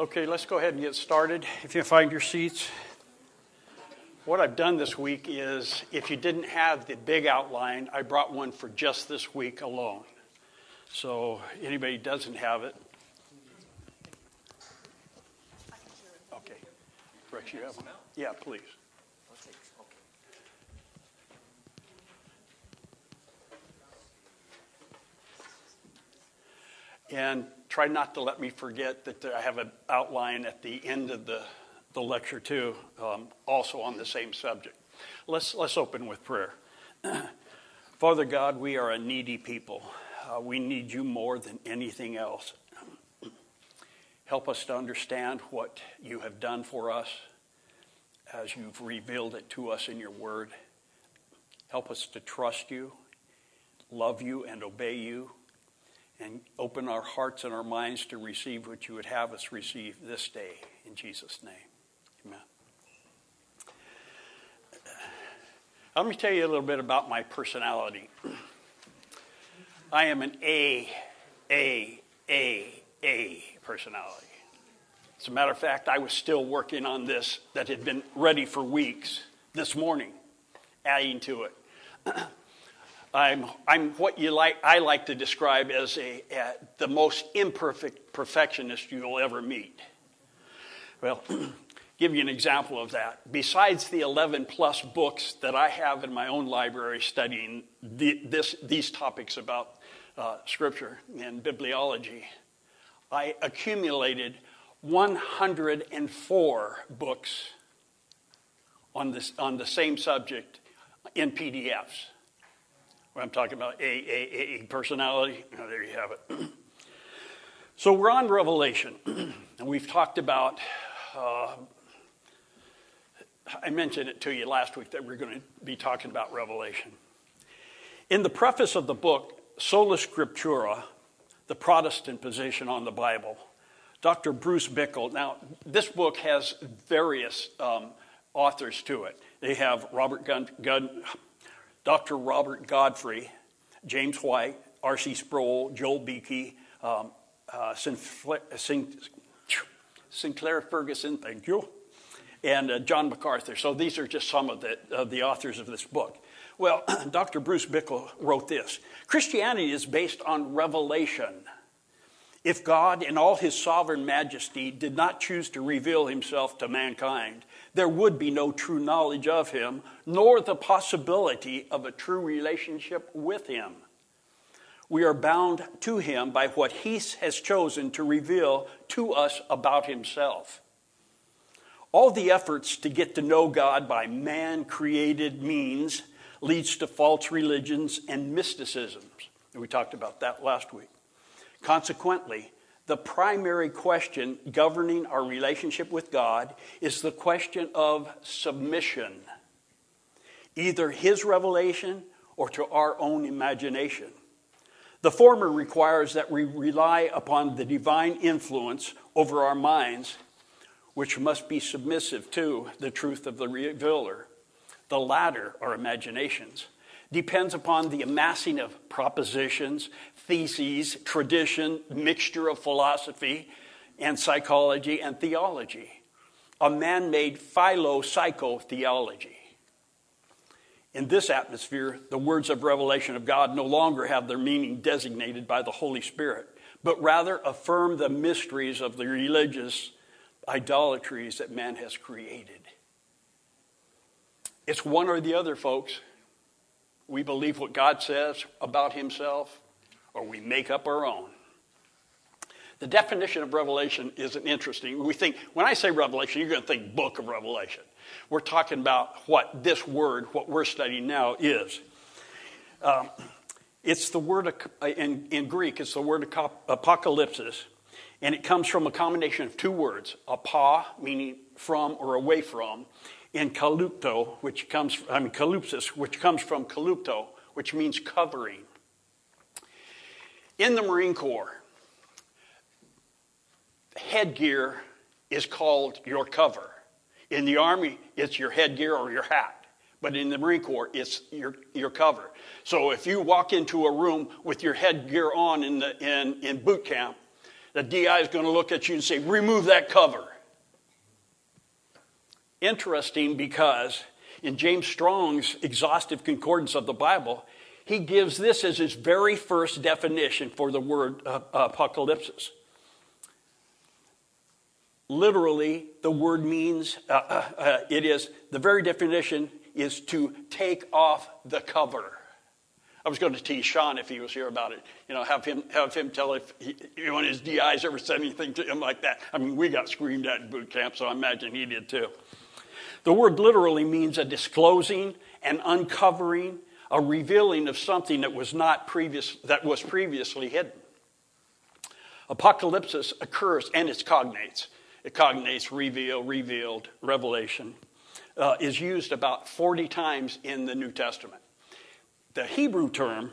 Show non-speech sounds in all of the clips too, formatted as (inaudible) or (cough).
Okay, let's go ahead and get started. If you find your seats. What I've done this week is if you didn't have the big outline, I brought one for just this week alone. So anybody doesn't have it. Okay. Rex, you have one? Yeah, please. Okay. And try not to let me forget that I have an outline at the end of the, the lecture, too, um, also on the same subject. Let's, let's open with prayer. (clears throat) Father God, we are a needy people. Uh, we need you more than anything else. (clears throat) Help us to understand what you have done for us as you've revealed it to us in your word. Help us to trust you, love you, and obey you and open our hearts and our minds to receive what you would have us receive this day. In Jesus' name, amen. Let me tell you a little bit about my personality. I am an A, A, A, A personality. As a matter of fact, I was still working on this that had been ready for weeks this morning, adding to it. (clears throat) I'm, I'm what you like, I like to describe as a, a, the most imperfect perfectionist you'll ever meet. Well, (clears throat) give you an example of that. Besides the 11 plus books that I have in my own library studying the, this, these topics about uh, scripture and bibliology, I accumulated 104 books on, this, on the same subject in PDFs. I'm talking about a, a, a personality. Oh, there you have it. (clears throat) so we're on Revelation, (clears throat) and we've talked about. Uh, I mentioned it to you last week that we're going to be talking about Revelation. In the preface of the book, Sola Scriptura, the Protestant position on the Bible, Dr. Bruce Bickel. Now, this book has various um, authors to it. They have Robert Gun, Gun Dr. Robert Godfrey, James White, R.C. Sproul, Joel Beeke, um, uh, Sinclair, Sinclair, Ferguson, thank you, and uh, John MacArthur. So these are just some of the, the authors of this book. Well, (clears throat) Dr. Bruce Bickel wrote this Christianity is based on revelation. If God, in all his sovereign majesty, did not choose to reveal himself to mankind, there would be no true knowledge of him, nor the possibility of a true relationship with him. We are bound to him by what he has chosen to reveal to us about himself. All the efforts to get to know God by man created means leads to false religions and mysticisms. We talked about that last week. Consequently, the primary question governing our relationship with God is the question of submission, either His revelation or to our own imagination. The former requires that we rely upon the divine influence over our minds, which must be submissive to the truth of the revealer. The latter, our imaginations, depends upon the amassing of propositions, theses, tradition, mixture of philosophy and psychology and theology, a man made philo-psycho-theology. In this atmosphere, the words of revelation of God no longer have their meaning designated by the Holy Spirit, but rather affirm the mysteries of the religious idolatries that man has created. It's one or the other, folks. We believe what God says about himself, or we make up our own. The definition of revelation is an interesting. We think when I say revelation, you're going to think book of Revelation. We're talking about what this word, what we're studying now, is. Um, it's the word in, in Greek. It's the word apocalypsis, and it comes from a combination of two words: apa, meaning from or away from, in kalupto, which comes, I mean, kalupsis, which comes from kalupto, which means covering. In the Marine Corps, headgear is called your cover. In the Army, it's your headgear or your hat. But in the Marine Corps, it's your, your cover. So if you walk into a room with your headgear on in, the, in, in boot camp, The DI is going to look at you and say, remove that cover. Interesting because in James Strong's exhaustive concordance of the Bible, he gives this as his very first definition for the word uh, apocalypse. Literally, the word means, uh, uh, uh, it is, the very definition is to take off the cover. I was going to tease Sean if he was here about it. You know, have him have him tell if he, one of his DIs ever said anything to him like that. I mean, we got screamed at in boot camp, so I imagine he did too. The word literally means a disclosing, an uncovering, a revealing of something that was not previous that was previously hidden. Apocalypse occurs and its cognates. It cognates reveal, revealed, revelation. Uh, is used about 40 times in the New Testament. The Hebrew term,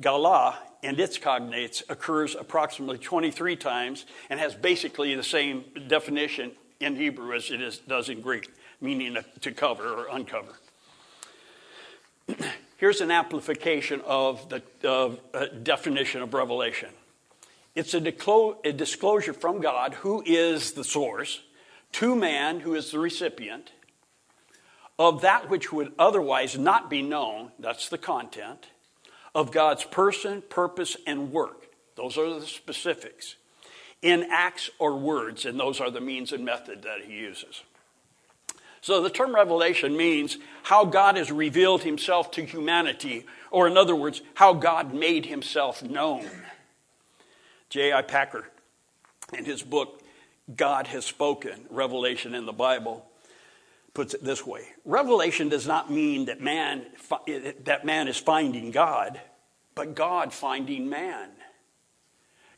gala and its cognates occurs approximately 23 times and has basically the same definition in Hebrew as it is, does in Greek, meaning to cover or uncover. (clears throat) Here's an amplification of the uh, definition of revelation it's a, a disclosure from God, who is the source, to man, who is the recipient, of that which would otherwise not be known, that's the content, of God's person, purpose, and work. Those are the specifics. In acts or words, and those are the means and method that he uses. So the term revelation means how God has revealed himself to humanity, or in other words, how God made himself known. J.I. Packer, in his book, God Has Spoken Revelation in the Bible, puts it this way Revelation does not mean that man, that man is finding God, but God finding man.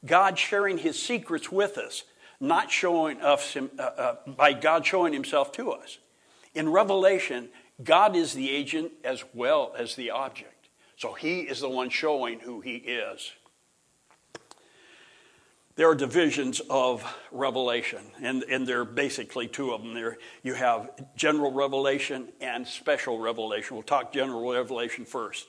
God sharing his secrets with us, not showing us uh, uh, by God showing himself to us. In Revelation, God is the agent as well as the object. So he is the one showing who he is. There are divisions of revelation, and, and there are basically two of them. There you have general revelation and special revelation. We'll talk general revelation first.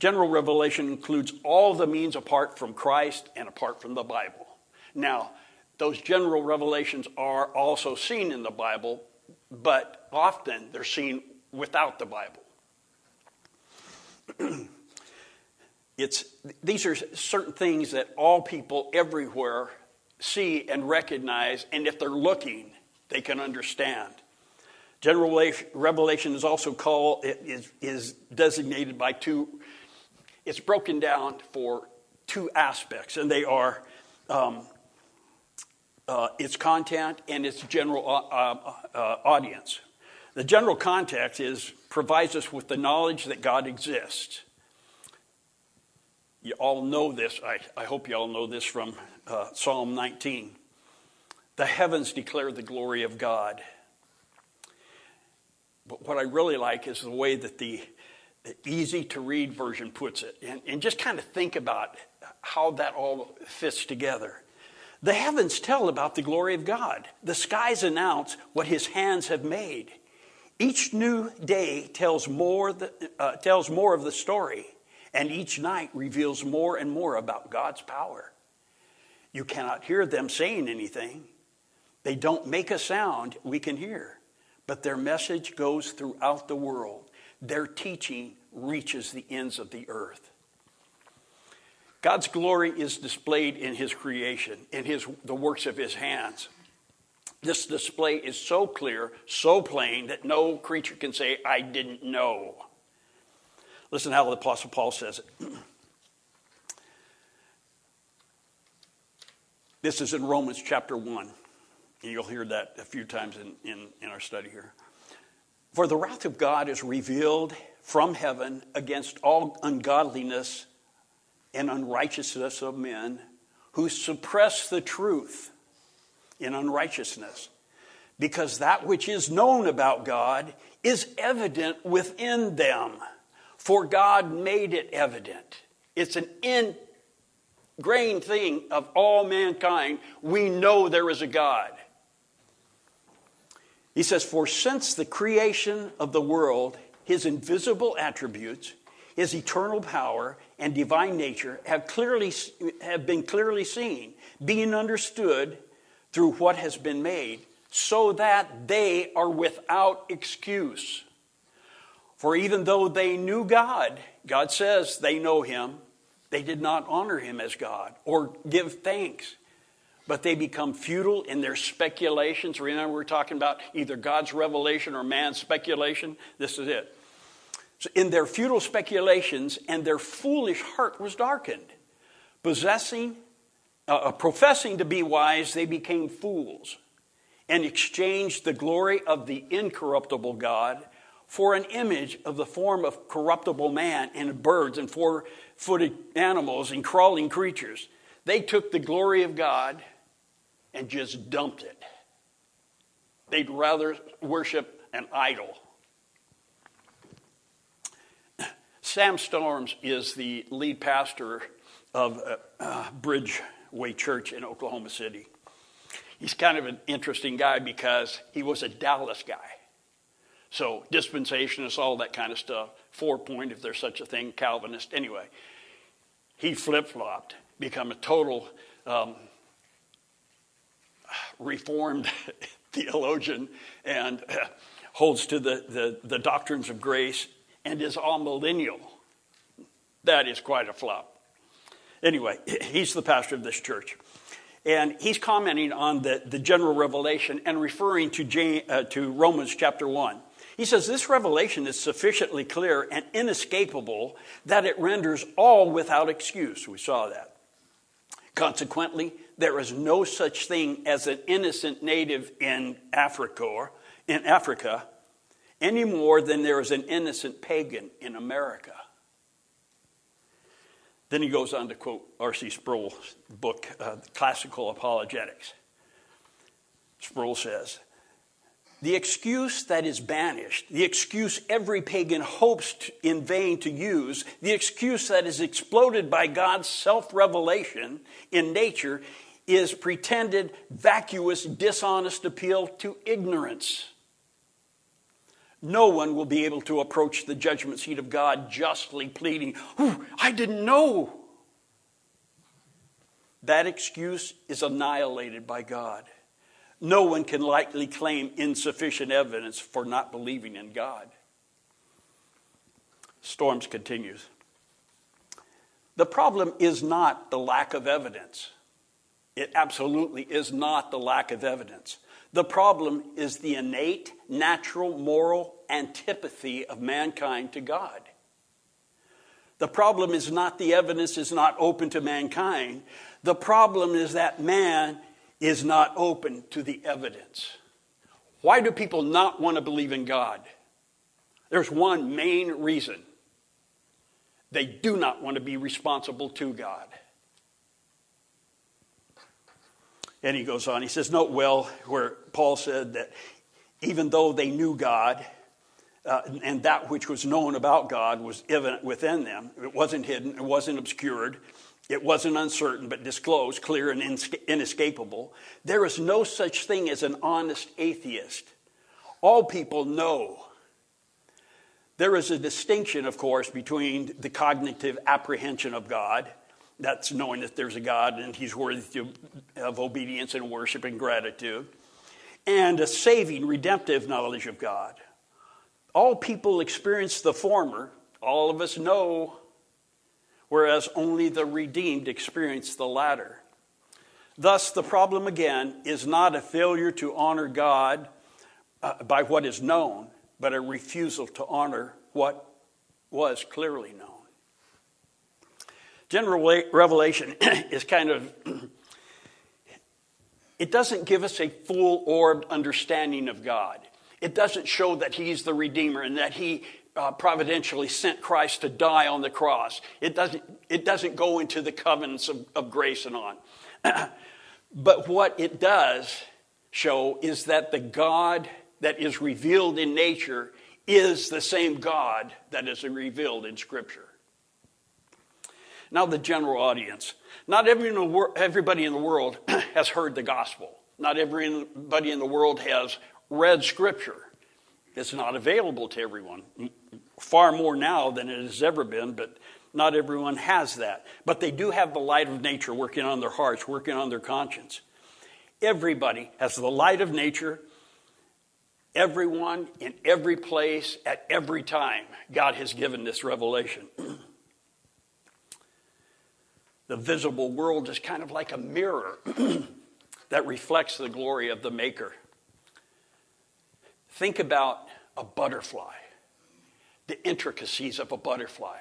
General revelation includes all the means apart from Christ and apart from the Bible. Now, those general revelations are also seen in the Bible, but often they're seen without the Bible. (clears throat) it's, these are certain things that all people everywhere see and recognize, and if they're looking, they can understand. General revelation is also called, is, is designated by two, it's broken down for two aspects, and they are um, uh, its content and its general uh, uh, uh, audience. The general context is provides us with the knowledge that God exists. You all know this. I, I hope you all know this from uh, Psalm 19. The heavens declare the glory of God. But what I really like is the way that the, the easy to read version puts it. And, and just kind of think about how that all fits together. The heavens tell about the glory of God. The skies announce what his hands have made. Each new day tells more, the, uh, tells more of the story, and each night reveals more and more about God's power. You cannot hear them saying anything. They don't make a sound we can hear, but their message goes throughout the world. Their teaching reaches the ends of the earth. God's glory is displayed in his creation, in his, the works of his hands. This display is so clear, so plain, that no creature can say, I didn't know. Listen how the Apostle Paul says it. this is in Romans chapter 1. And you'll hear that a few times in, in, in our study here. For the wrath of God is revealed from heaven against all ungodliness and unrighteousness of men who suppress the truth in unrighteousness. Because that which is known about God is evident within them, for God made it evident. It's an ingrained thing of all mankind. We know there is a God. He says, For since the creation of the world, his invisible attributes, his eternal power and divine nature have, clearly, have been clearly seen, being understood through what has been made, so that they are without excuse. For even though they knew God, God says they know him, they did not honor him as God or give thanks. But they become futile in their speculations. Remember, we're talking about either God's revelation or man's speculation. This is it. So in their futile speculations, and their foolish heart was darkened. Possessing, uh, uh, professing to be wise, they became fools and exchanged the glory of the incorruptible God for an image of the form of corruptible man and birds and four footed animals and crawling creatures. They took the glory of God and just dumped it. They'd rather worship an idol Sam Storms is the lead pastor of uh, Bridgeway Church in Oklahoma City. He's kind of an interesting guy because he was a Dallas guy. So, dispensationist, all that kind of stuff, four point, if there's such a thing, Calvinist. Anyway, he flip flopped, become a total um, reformed (laughs) theologian and uh, holds to the, the, the doctrines of grace and is amillennial. That is quite a flop. Anyway, (laughs) he's the pastor of this church. And he's commenting on the, the general revelation and referring to, James, uh, to Romans chapter 1. He says, This revelation is sufficiently clear and inescapable that it renders all without excuse. We saw that. Consequently, there is no such thing as an innocent native in Africa, in Africa any more than there is an innocent pagan in America. Then he goes on to quote R.C. Sproul's book, uh, Classical Apologetics. Sproul says, The excuse that is banished, the excuse every pagan hopes to, in vain to use, the excuse that is exploded by God's self revelation in nature, is pretended, vacuous, dishonest appeal to ignorance no one will be able to approach the judgment seat of God justly pleading, I didn't know. That excuse is annihilated by God. No one can likely claim insufficient evidence for not believing in God. Storms continues. The problem is not the lack of evidence. It absolutely is not the lack of evidence. The problem is the innate, natural, moral antipathy of mankind to God. The problem is not the evidence is not open to mankind. The problem is that man is not open to the evidence. Why do people not want to believe in God? There's one main reason they do not want to be responsible to God. And he goes on, he says, Note well where Paul said that even though they knew God, uh, and that which was known about God was evident within them, it wasn't hidden, it wasn't obscured, it wasn't uncertain, but disclosed, clear, and inescapable. There is no such thing as an honest atheist. All people know. There is a distinction, of course, between the cognitive apprehension of God that's knowing that there's a God and He's worthy of obedience and worship and gratitude. And a saving, redemptive knowledge of God. All people experience the former, all of us know, whereas only the redeemed experience the latter. Thus, the problem again is not a failure to honor God uh, by what is known, but a refusal to honor what was clearly known. General revelation (clears throat) is kind of, (clears throat) it doesn't give us a full orbed understanding of God. It doesn't show that He's the Redeemer and that He uh, providentially sent Christ to die on the cross. It doesn't, it doesn't go into the covenants of, of grace and on. (clears throat) but what it does show is that the God that is revealed in nature is the same God that is revealed in Scripture. Now, the general audience. Not everybody in the world (clears throat) has heard the gospel. Not everybody in the world has read scripture. It's not available to everyone. far more now than it has ever been, but not everyone has that. But they do have the light of nature working on their hearts, working on their conscience. Everybody has the light of nature. Everyone in every place at every time, God has given this revelation. (clears throat) the visible world is kind of like a mirror (clears throat) that reflects the glory of the Maker. Think about a butterfly, the intricacies of a butterfly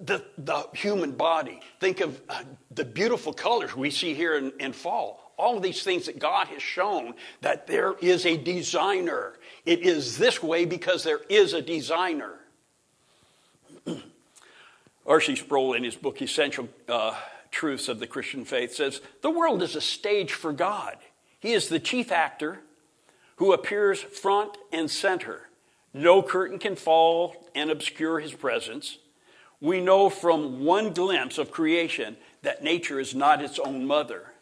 the, the human body. Think of uh, the beautiful colors we see here in, in fall. All of these things that God has shown that there is a designer. It is this way because there is a designer. (clears throat) R.C. Sproul, in his book Essential uh, Truths of the Christian Faith, says the world is a stage for God. He is the chief actor who appears front and center. No curtain can fall and obscure his presence we know from one glimpse of creation that nature is not its own mother.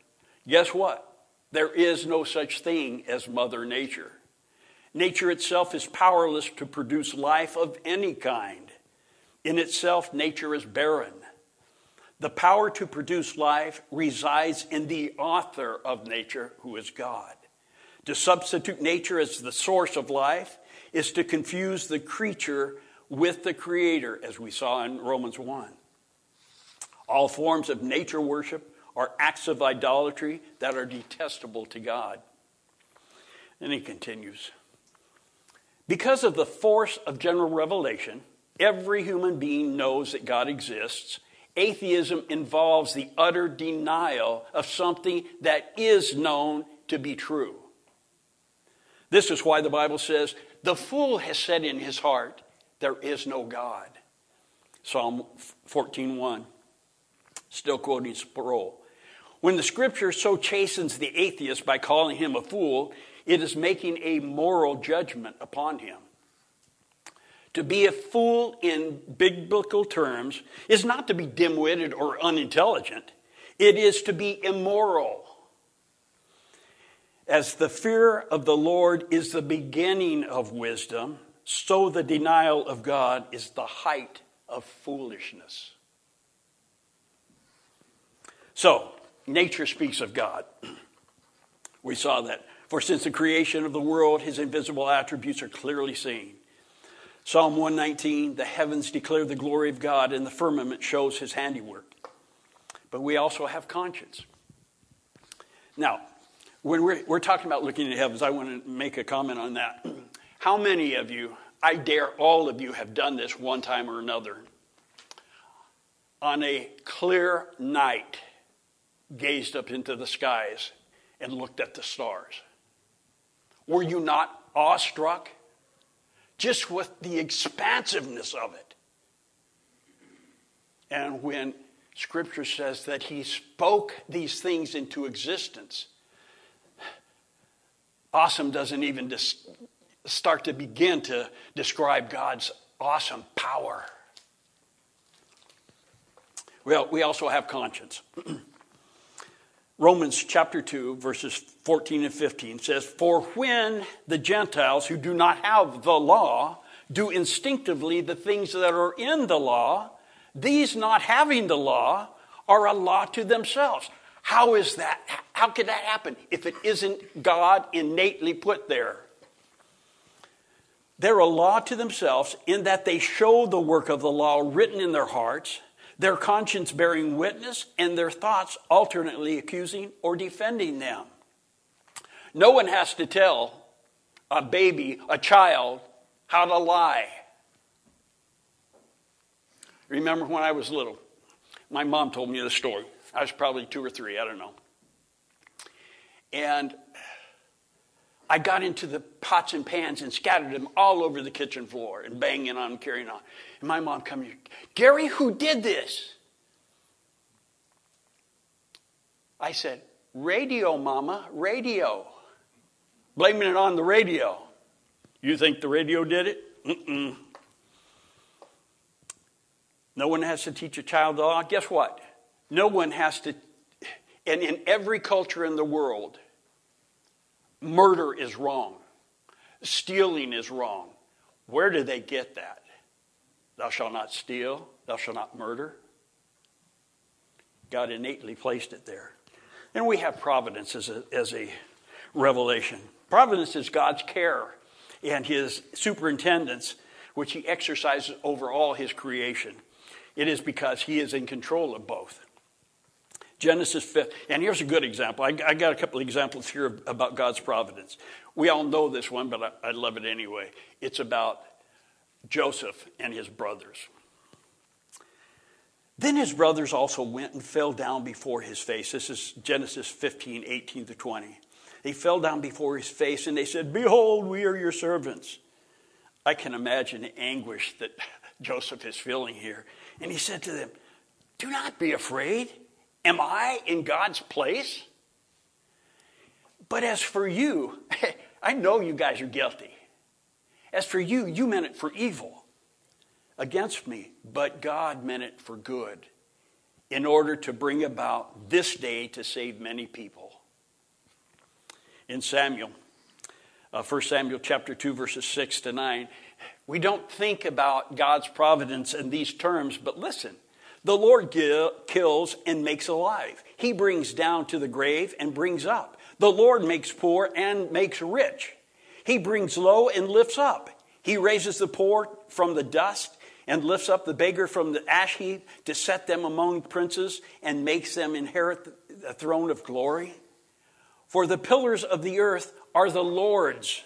Guess what? There is no such thing as Mother Nature. Nature itself is powerless to produce life of any kind. In itself, nature is barren. The power to produce life resides in the author of nature, who is God. To substitute nature as the source of life is to confuse the creature with the Creator, as we saw in Romans 1. All forms of nature worship are acts of idolatry that are detestable to God. And he continues Because of the force of general revelation, every human being knows that God exists. Atheism involves the utter denial of something that is known to be true. This is why the Bible says, The fool has said in his heart, there is no God. Psalm 14:1. Still quoting Sproul. When the scripture so chastens the atheist by calling him a fool, it is making a moral judgment upon him. To be a fool in biblical terms is not to be dim witted or unintelligent, it is to be immoral. As the fear of the Lord is the beginning of wisdom, so the denial of God is the height of foolishness. So, nature speaks of God. We saw that. For since the creation of the world, his invisible attributes are clearly seen. Psalm 119 the heavens declare the glory of God, and the firmament shows his handiwork. But we also have conscience. Now, when we're, we're talking about looking at heavens, I want to make a comment on that. (clears throat) How many of you, I dare all of you, have done this one time or another? On a clear night, gazed up into the skies and looked at the stars. Were you not awestruck? Just with the expansiveness of it. And when Scripture says that He spoke these things into existence, awesome doesn't even dis- start to begin to describe God's awesome power. Well, we also have conscience. (clears throat) Romans chapter 2, verses 14 and 15 says, For when the Gentiles who do not have the law do instinctively the things that are in the law, these not having the law are a law to themselves. How is that? How could that happen if it isn't God innately put there? They're a law to themselves in that they show the work of the law written in their hearts, their conscience bearing witness, and their thoughts alternately accusing or defending them. No one has to tell a baby, a child, how to lie. Remember when I was little? My mom told me the story. I was probably two or three, I don't know. And I got into the pots and pans and scattered them all over the kitchen floor and banging on and carrying on. And my mom comes, Gary, who did this? I said, Radio, Mama, radio. Blaming it on the radio. You think the radio did it? Mm-mm. No one has to teach a child the law. Guess what? No one has to, and in every culture in the world, Murder is wrong. Stealing is wrong. Where do they get that? Thou shalt not steal, thou shalt not murder. God innately placed it there. And we have providence as a, as a revelation. Providence is God's care and his superintendence, which he exercises over all his creation. It is because he is in control of both. Genesis 5, and here's a good example. I, I got a couple examples here about God's providence. We all know this one, but I, I love it anyway. It's about Joseph and his brothers. Then his brothers also went and fell down before his face. This is Genesis 15, 18 to 20. They fell down before his face and they said, Behold, we are your servants. I can imagine the anguish that (laughs) Joseph is feeling here. And he said to them, Do not be afraid. Am I in God's place? But as for you, (laughs) I know you guys are guilty. As for you, you meant it for evil against me, but God meant it for good in order to bring about this day to save many people. In Samuel, uh, 1 Samuel chapter 2, verses 6 to 9, we don't think about God's providence in these terms, but listen. The Lord kills and makes alive. He brings down to the grave and brings up. The Lord makes poor and makes rich. He brings low and lifts up. He raises the poor from the dust and lifts up the beggar from the ash heap to set them among princes and makes them inherit the throne of glory. For the pillars of the earth are the Lord's,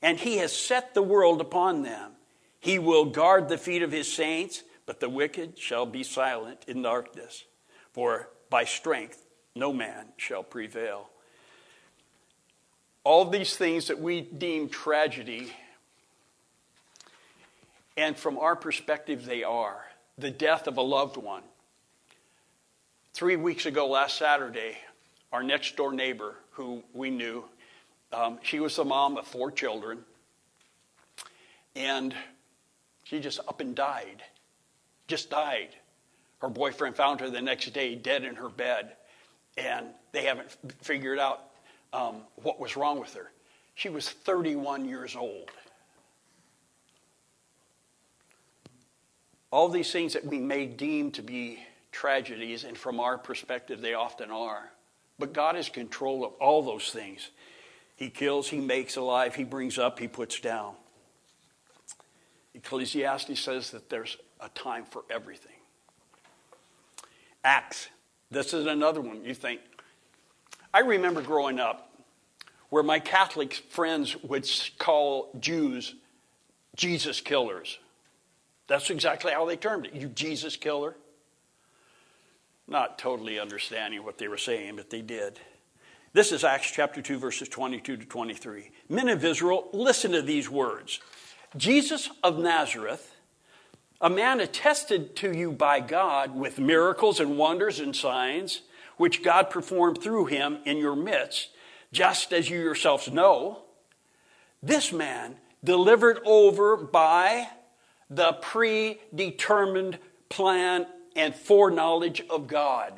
and he has set the world upon them. He will guard the feet of his saints, but the wicked shall be silent in darkness. For by strength no man shall prevail. All these things that we deem tragedy and from our perspective, they are the death of a loved one. Three weeks ago, last Saturday, our next door neighbor, who we knew, um, she was the mom of four children, and she just up and died. Just died. Her boyfriend found her the next day dead in her bed, and they haven't figured out um, what was wrong with her. She was 31 years old. All these things that we may deem to be tragedies, and from our perspective, they often are. But God is control of all those things. He kills, He makes alive, He brings up, He puts down. Ecclesiastes says that there's a time for everything. Acts. This is another one. You think. I remember growing up where my Catholic friends would call Jews Jesus killers. That's exactly how they termed it. You Jesus killer. Not totally understanding what they were saying, but they did. This is Acts chapter 2, verses 22 to 23. Men of Israel, listen to these words Jesus of Nazareth, a man attested to you by God with miracles and wonders and signs, which God performed through him in your midst, just as you yourselves know. This man delivered over by the predetermined plan and foreknowledge of God.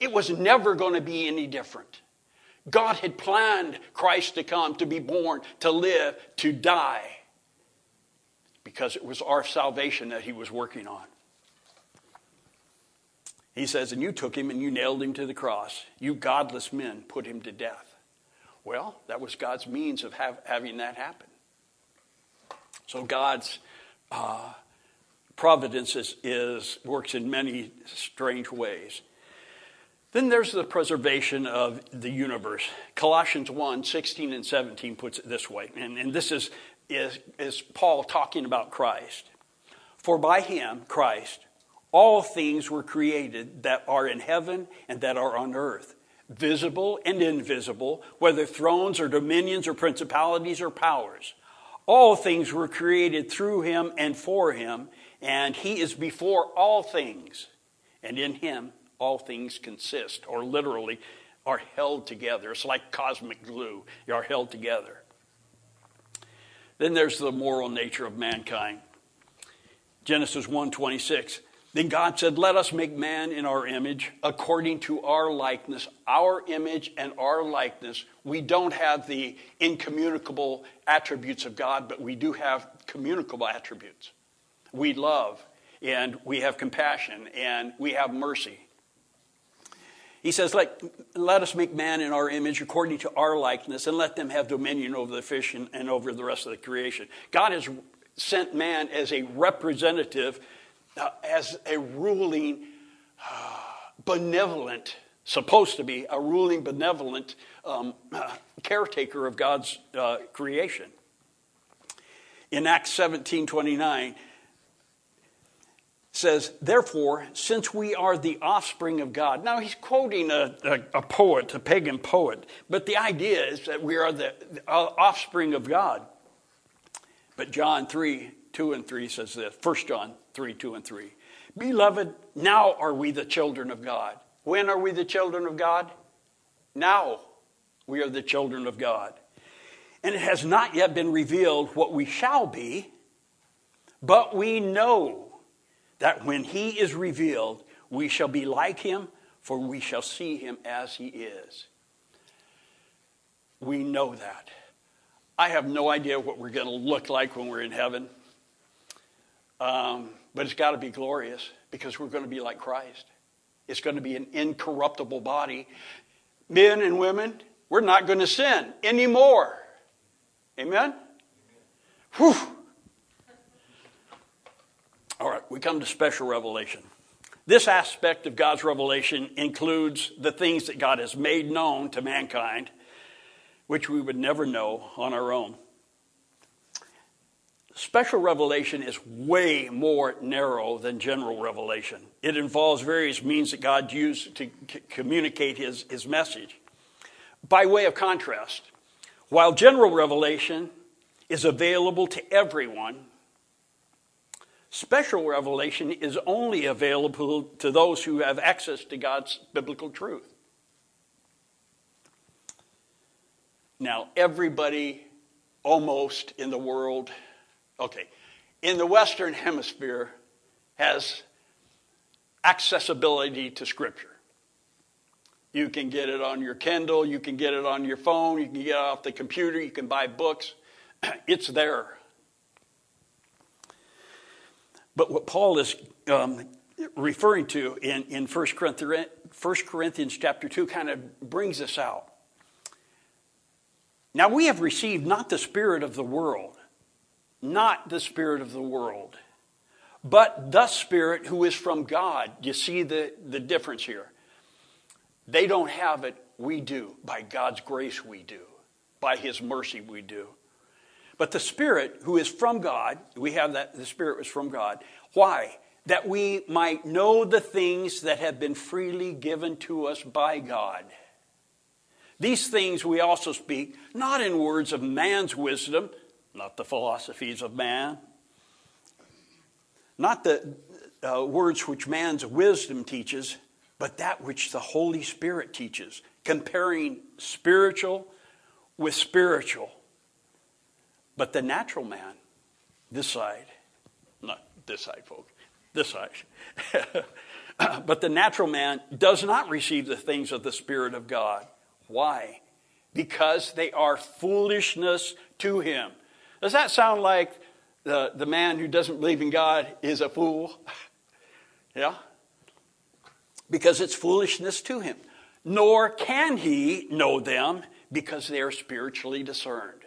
It was never going to be any different. God had planned Christ to come, to be born, to live, to die, because it was our salvation that He was working on. He says, And you took him and you nailed him to the cross. You godless men put him to death. Well, that was God's means of have, having that happen. So God's uh, providence is, is, works in many strange ways. Then there's the preservation of the universe. Colossians 1 16 and 17 puts it this way, and, and this is, is, is Paul talking about Christ. For by him, Christ, all things were created that are in heaven and that are on earth, visible and invisible, whether thrones or dominions or principalities or powers. All things were created through him and for him, and he is before all things. And in him, all things consist, or literally, are held together. It's like cosmic glue, they are held together. Then there's the moral nature of mankind. Genesis 1:26 then God said, Let us make man in our image, according to our likeness, our image and our likeness. We don't have the incommunicable attributes of God, but we do have communicable attributes. we love and we have compassion and we have mercy. He says, let, let us make man in our image according to our likeness, and let them have dominion over the fish and, and over the rest of the creation. God has sent man as a representative, uh, as a ruling, uh, benevolent, supposed to be a ruling, benevolent um, uh, (clears throat) caretaker of God's uh, creation. In Acts 17 29, says, Therefore, since we are the offspring of God. Now, he's quoting a, a, a, poet, a pagan poet, but the idea is that we are the, the uh, offspring of God. But John 3 2 and 3 says this 1 John 3 2 and 3. Beloved, now are we the children of God. When are we the children of God? Now we are the children of God. And it has not yet been revealed what we shall be, but we know that when he is revealed, we shall be like him, for we shall see him as he is. We know that. I have no idea what we're going to look like when we're in heaven, um, but it's got to be glorious because we're going to be like Christ. It's going to be an incorruptible body. Men and women, we're not going to sin anymore. Amen? Whew. Right, we come to special revelation. This aspect of God's revelation includes the things that God has made known to mankind, which we would never know on our own. Special revelation is way more narrow than general revelation. It involves various means that God used to c- communicate his, his message. By way of contrast, while general revelation is available to everyone, Special revelation is only available to those who have access to God's biblical truth. Now, everybody almost in the world, okay, in the Western Hemisphere has accessibility to Scripture. You can get it on your Kindle, you can get it on your phone, you can get it off the computer, you can buy books. (clears throat) It's there. But what Paul is um, referring to in, in 1 Corinthians, 1 Corinthians chapter 2 kind of brings us out. Now we have received not the spirit of the world, not the spirit of the world, but the spirit who is from God. You see the, the difference here. They don't have it, we do. By God's grace, we do. By his mercy, we do. But the Spirit, who is from God, we have that the Spirit was from God. Why? That we might know the things that have been freely given to us by God. These things we also speak, not in words of man's wisdom, not the philosophies of man, not the uh, words which man's wisdom teaches, but that which the Holy Spirit teaches, comparing spiritual with spiritual. But the natural man, this side, not this side, folks, this side, (laughs) but the natural man does not receive the things of the Spirit of God. Why? Because they are foolishness to him. Does that sound like the, the man who doesn't believe in God is a fool? (laughs) yeah? Because it's foolishness to him. Nor can he know them because they are spiritually discerned.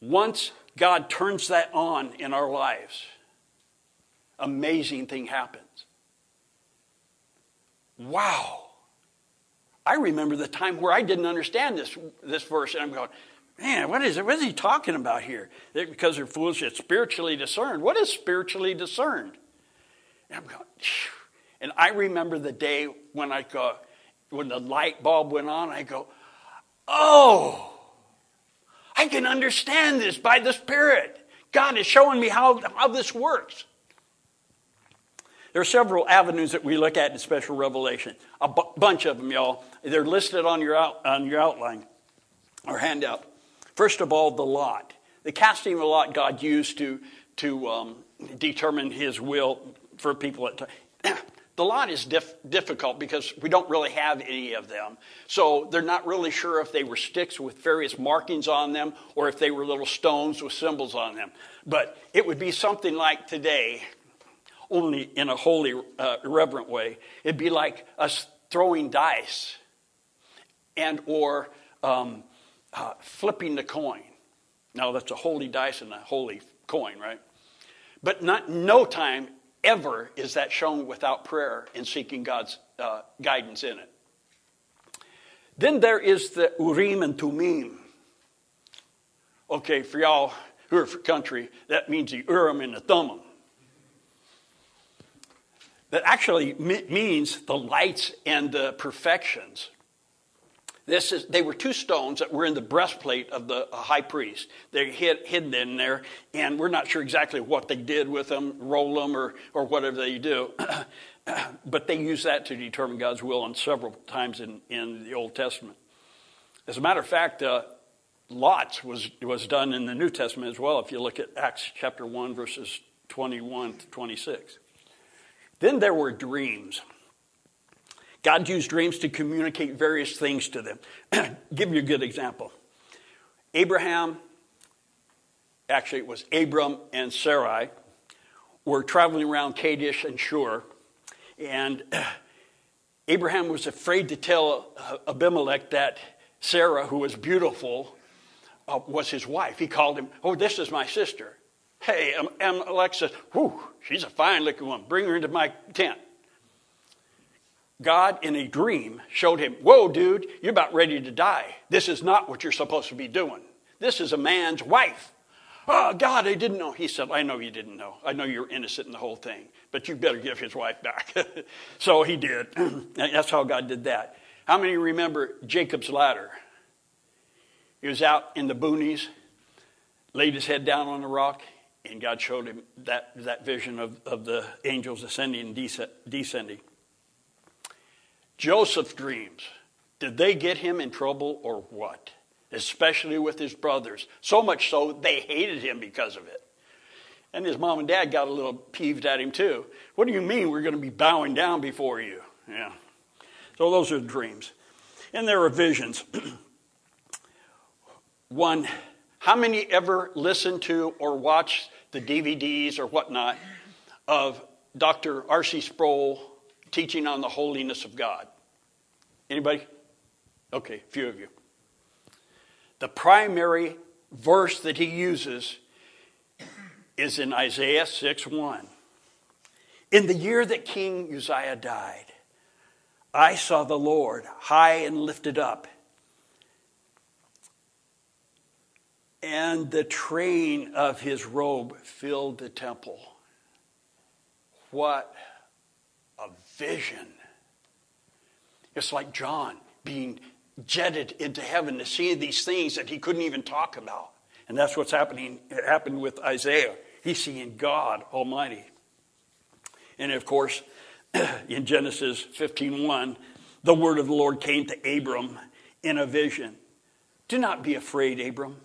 Once God turns that on in our lives, amazing thing happens. Wow. I remember the time where I didn't understand this, this verse, and I'm going, man, what is, it? what is he talking about here? Because they're foolish, it's spiritually discerned. What is spiritually discerned? And I'm going, Phew. and I remember the day when I go, when the light bulb went on, I go, oh, I can understand this by the Spirit. God is showing me how, how this works. There are several avenues that we look at in special revelation. A bunch of them, y'all. They're listed on your, out, on your outline or handout. First of all, the lot. The casting of a lot God used to, to um, determine his will for people at The lot is dif- difficult because we don't really have any of them. So they're not really sure if they were sticks with various markings on them or if they were little stones with symbols on them. But it would be something like today, only in a holy, uh, irreverent way. It'd be like us throwing dice and or um, uh, flipping the coin. Now that's a holy dice and a holy coin, right? But not no time ever is that shown without prayer and seeking God's uh, guidance in it. Then there is the Urim and Tumim. Okay, for y'all who are for country, that means the Urim and the Thummim. That actually means the lights and the perfections. This is, they were two stones that were in the breastplate of the high priest. They're hid, hidden in there, and we're not sure exactly what they did with them, roll them, or, or whatever they do. (clears throat) but they use that to determine God's will on several times in, in the Old Testament. As a matter of fact, uh, lots was, was done in the New Testament as well, if you look at Acts chapter 1, verses 21 to 26. Then there were dreams. God used dreams to communicate various things to them. (clears throat) Give you a good example. Abraham, actually, it was Abram and Sarai, were traveling around Kadesh and Shur, and (clears throat) Abraham was afraid to tell Abimelech that Sarah, who was beautiful, uh, was his wife. He called him, Oh, this is my sister. Hey, Abimelech says, Whew, she's a fine looking woman. Bring her into my tent. God, in a dream, showed him, Whoa, dude, you're about ready to die. This is not what you're supposed to be doing. This is a man's wife. Oh, God, I didn't know. He said, I know you didn't know. I know you're innocent in the whole thing, but you better give his wife back. (laughs) so he did. (clears throat) That's how God did that. How many remember Jacob's ladder? He was out in the boonies, laid his head down on the rock, and God showed him that, that vision of, of the angels ascending and descending. Joseph's dreams, did they get him in trouble or what? Especially with his brothers. So much so they hated him because of it. And his mom and dad got a little peeved at him too. What do you mean we're going to be bowing down before you? Yeah. So those are dreams. And there are visions. (clears throat) One, how many ever listened to or watched the DVDs or whatnot of Dr. R.C. Sproul teaching on the holiness of God? Anybody? Okay, a few of you. The primary verse that he uses is in Isaiah 6 1. In the year that King Uzziah died, I saw the Lord high and lifted up, and the train of his robe filled the temple. What vision! It's like John being jetted into heaven to see these things that he couldn't even talk about. And that's what's happening. It happened with Isaiah. He's seeing God Almighty. And of course, (clears throat) in Genesis 15:1, the word of the Lord came to Abram in a vision. Do not be afraid, Abram.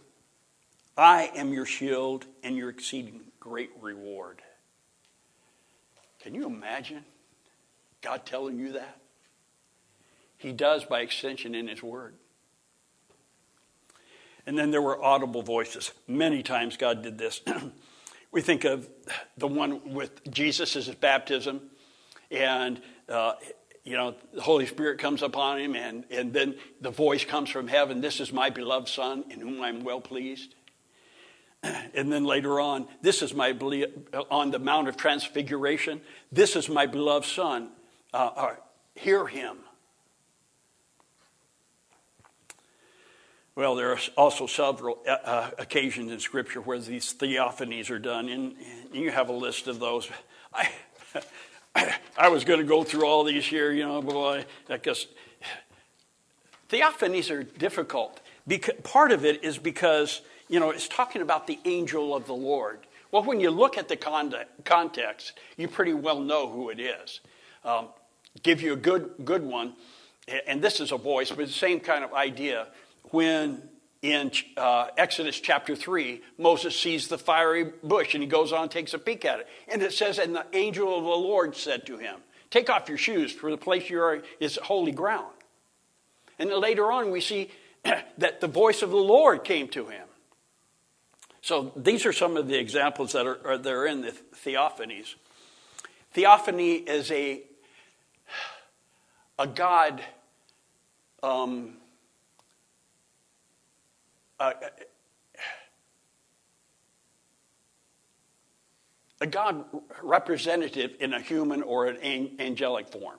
I am your shield and your exceeding great reward. Can you imagine God telling you that? He does by extension in His Word. And then there were audible voices. Many times God did this. (clears throat) we think of the one with Jesus as his baptism, and uh, you know the Holy Spirit comes upon him, and, and then the voice comes from heaven. This is my beloved Son, in whom I'm well pleased. (clears throat) And then later on, this is my on the Mount of Transfiguration. This is my beloved Son. Uh, uh, hear him. Well, there are also several uh, uh, occasions in Scripture where these theophanies are done, and, you have a list of those. I, (laughs) I was going to go through all these here, you know, boy, because theophanies are difficult. Because, part of it is because, you know, it's talking about the angel of the Lord. Well, when you look at the context, you pretty well know who it is. Um, give you a good, good one, and this is a voice, but the same kind of idea when in uh, Exodus chapter 3, Moses sees the fiery bush and he goes on and takes a peek at it. And it says, And the angel of the Lord said to him, Take off your shoes, for the place you are is holy ground. And then later on, we see (clears throat) that the voice of the Lord came to him. So these are some of the examples that are, are that are in the theophanies. Theophany is a, a God um, a, a God representative in a human or an angelic form.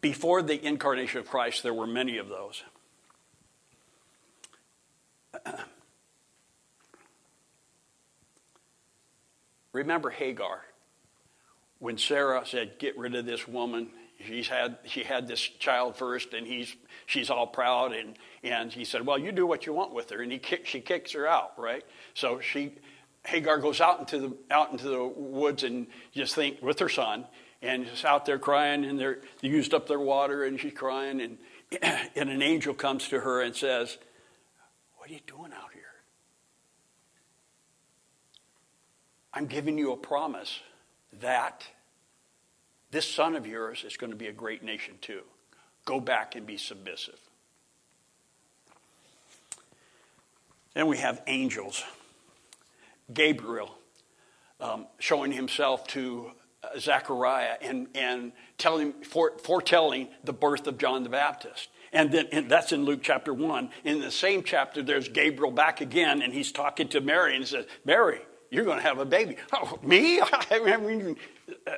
Before the incarnation of Christ, there were many of those. (clears throat) Remember Hagar. When Sarah said, Get rid of this woman, she's had, she had this child first, and he's, she's all proud. And, and he said, Well, you do what you want with her. And he kick, she kicks her out, right? So she, Hagar goes out into, the, out into the woods and just think with her son, and just out there crying, and they're, they used up their water, and she's crying. And, (clears throat) and an angel comes to her and says, What are you doing out here? I'm giving you a promise that this son of yours is going to be a great nation too. Go back and be submissive. Then we have angels. Gabriel um, showing himself to uh, Zechariah and, and telling, foretelling the birth of John the Baptist. And then and that's in Luke chapter 1. In the same chapter, there's Gabriel back again, and he's talking to Mary and he says, Mary, you're going to have a baby. Oh, me? (laughs) I haven't, even,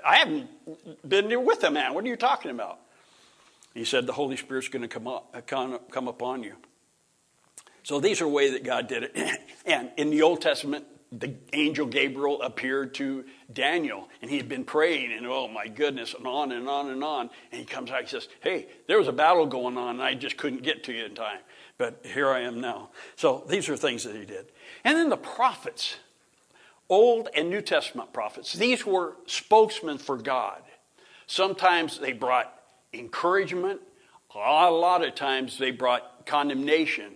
I haven't been there with a man. What are you talking about? He said, The Holy Spirit's going to come, up, come upon you. So these are ways that God did it. (clears throat) and in the Old Testament, the angel Gabriel appeared to Daniel, and he had been praying, and oh my goodness, and on and on and on. And he comes out, he says, Hey, there was a battle going on, and I just couldn't get to you in time. But here I am now. So these are things that he did. And then the prophets. Old and New Testament prophets, these were spokesmen for God. Sometimes they brought encouragement, a lot of times they brought condemnation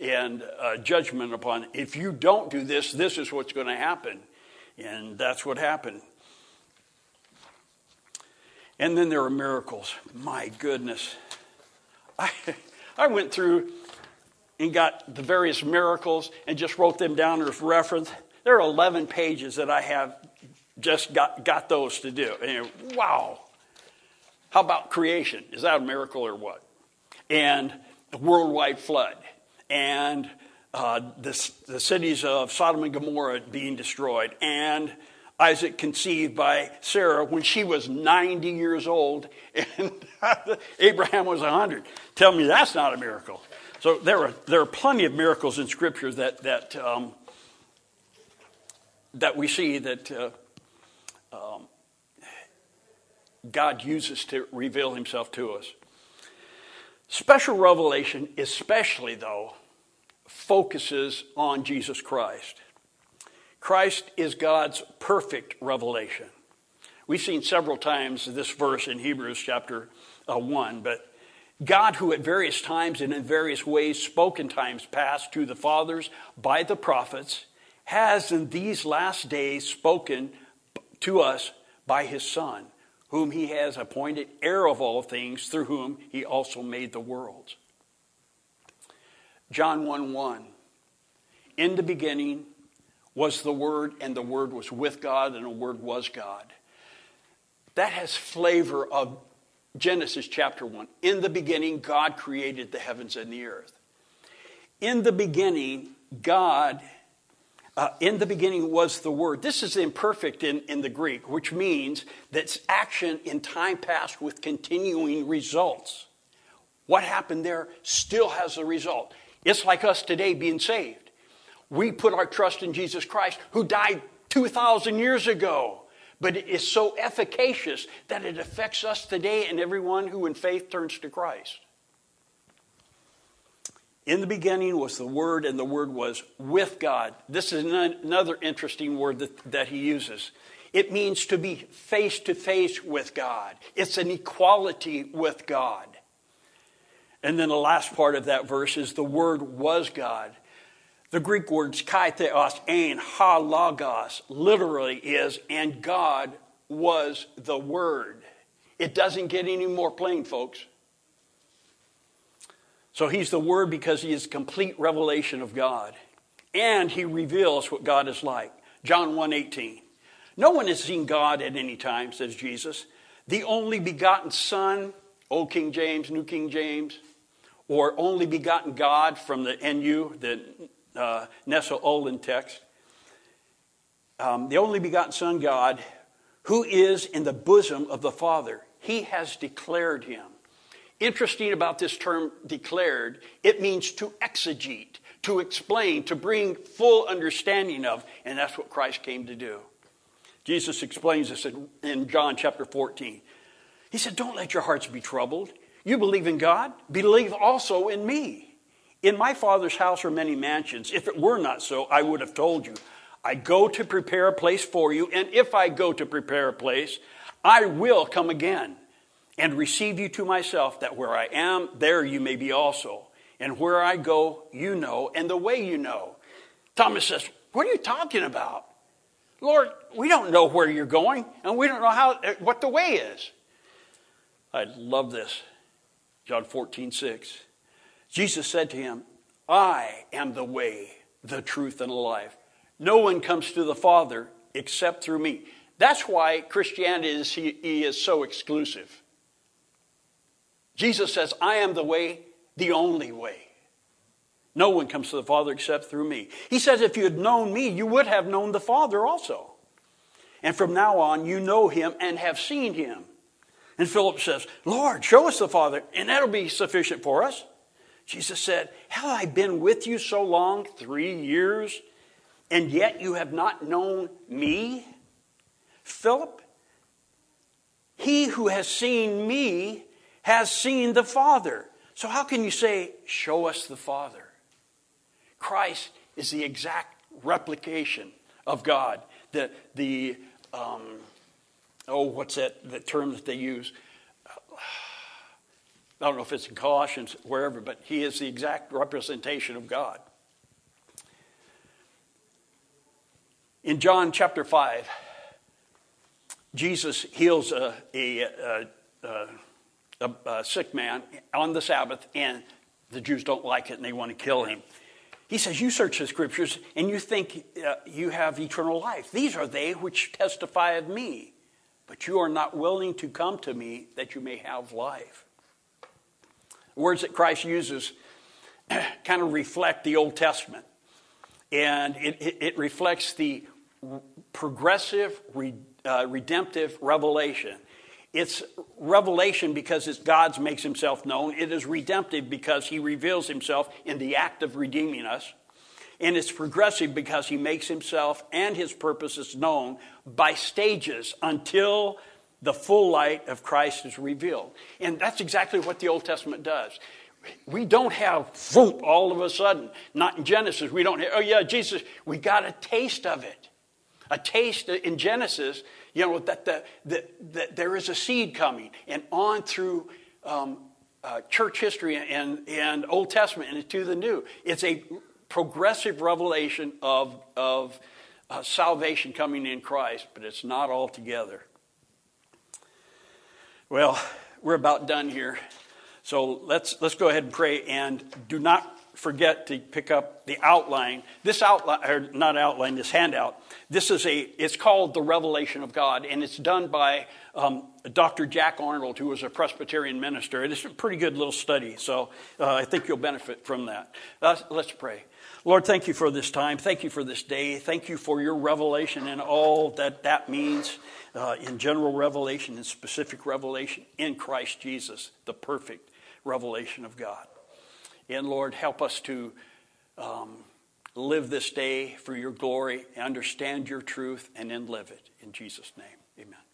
and uh, judgment upon if you don't do this, this is what's going to happen. And that's what happened. And then there are miracles. My goodness. I, I went through and got the various miracles and just wrote them down as reference. There are 11 pages that I have just got, got those to do. And wow. How about creation? Is that a miracle or what? And the worldwide flood. And uh, the, the cities of Sodom and Gomorrah being destroyed. And Isaac conceived by Sarah when she was 90 years old (laughs) and Abraham was 100. Tell me that's not a miracle. So there are, there are plenty of miracles in Scripture that, that um, that we see that uh, um, God uses to reveal himself to us. Special revelation, especially though, focuses on Jesus Christ. Christ is God's perfect revelation. We've seen several times this verse in Hebrews chapter uh, 1, but God, who at various times and in various ways spoke in times past to the fathers by the prophets, has in these last days spoken to us by his Son, whom he has appointed heir of all things, through whom he also made the worlds. John 1 1. In the beginning was the Word, and the Word was with God, and the Word was God. That has flavor of Genesis chapter 1. In the beginning, God created the heavens and the earth. In the beginning, God uh, in the beginning was the Word. This is imperfect in, in the Greek, which means that's action in time past with continuing results. What happened there still has a result. It's like us today being saved. We put our trust in Jesus Christ, who died 2,000 years ago. But it is so efficacious that it affects us today and everyone who in faith turns to Christ. In the beginning was the Word, and the Word was with God. This is another interesting word that, that he uses. It means to be face to face with God, it's an equality with God. And then the last part of that verse is the Word was God. The Greek words kai theos and ha logos literally is, and God was the Word. It doesn't get any more plain, folks. So he's the Word because he is complete revelation of God. And he reveals what God is like. John 1:18. No one has seen God at any time, says Jesus. The only begotten Son, Old King James, New King James, or only begotten God from the NU, the uh, Nestle Aland text. Um, the only begotten Son, God, who is in the bosom of the Father. He has declared him. Interesting about this term declared, it means to exegete, to explain, to bring full understanding of, and that's what Christ came to do. Jesus explains this in John chapter 14. He said, Don't let your hearts be troubled. You believe in God, believe also in me. In my Father's house are many mansions. If it were not so, I would have told you. I go to prepare a place for you, and if I go to prepare a place, I will come again and receive you to myself, that where I am, there you may be also. And where I go, you know, and the way you know. Thomas says, What are you talking about? Lord, we don't know where you're going, and we don't know how, eh, what the way is. I love this. John 14, 6. Jesus said to him, I am the way, the truth, and the life. No one comes to the Father except through me. That's why Christianity is, is so exclusive. Jesus says, I am the way, the only way. No one comes to the Father except through me. He says, if you had known me, you would have known the Father also. And from now on, you know him and have seen him. And Philip says, Lord, show us the Father, and that'll be sufficient for us. Jesus said, Have I been with you so long, three years, and yet you have not known me? Philip, he who has seen me has seen the Father. So, how can you say, Show us the Father? Christ is the exact replication of God. The, the um, oh, what's that the term that they use? I don't know if it's in Colossians, wherever, but he is the exact representation of God. In John chapter 5, Jesus heals a, a, a, a, a sick man on the Sabbath, and the Jews don't like it and they want to kill him. He says, You search the scriptures and you think uh, you have eternal life. These are they which testify of me, but you are not willing to come to me that you may have life. words that Christ uses (clears throat) kind of reflect the Old Testament, and it, it, it reflects the progressive, re, uh, redemptive revelation it's revelation because it's God's makes himself known. It is redemptive because he reveals himself in the act of redeeming us. And it's progressive because he makes himself and his purposes known by stages until the full light of Christ is revealed. And that's exactly what the Old Testament does. We don't have whoop all of a sudden. Not in Genesis. We don't have, oh yeah, Jesus, we got a taste of it. A taste in Genesis you know, that, the, the, that there is a seed coming. And on through um, uh, church history and, and Old Testament and to the New, it's a progressive revelation of, of uh, salvation coming in Christ, but it's not all together. Well, we're about done here. So let's, let's go ahead and pray and do not forget to pick up the outline. This outline, or not outline, this handout. This is a, it's called The Revelation of God, and it's done by um, Dr. Jack Arnold, who was a Presbyterian minister. It's a pretty good little study, so uh, I think you'll benefit from that. Uh, let's pray. Lord, thank you for this time. Thank you for this day. Thank you for your revelation and all that that means uh, in general revelation and specific revelation in Christ Jesus, the perfect revelation of God. And Lord, help us to um, live this day for your glory, understand your truth, and then live it. In Jesus' name, amen.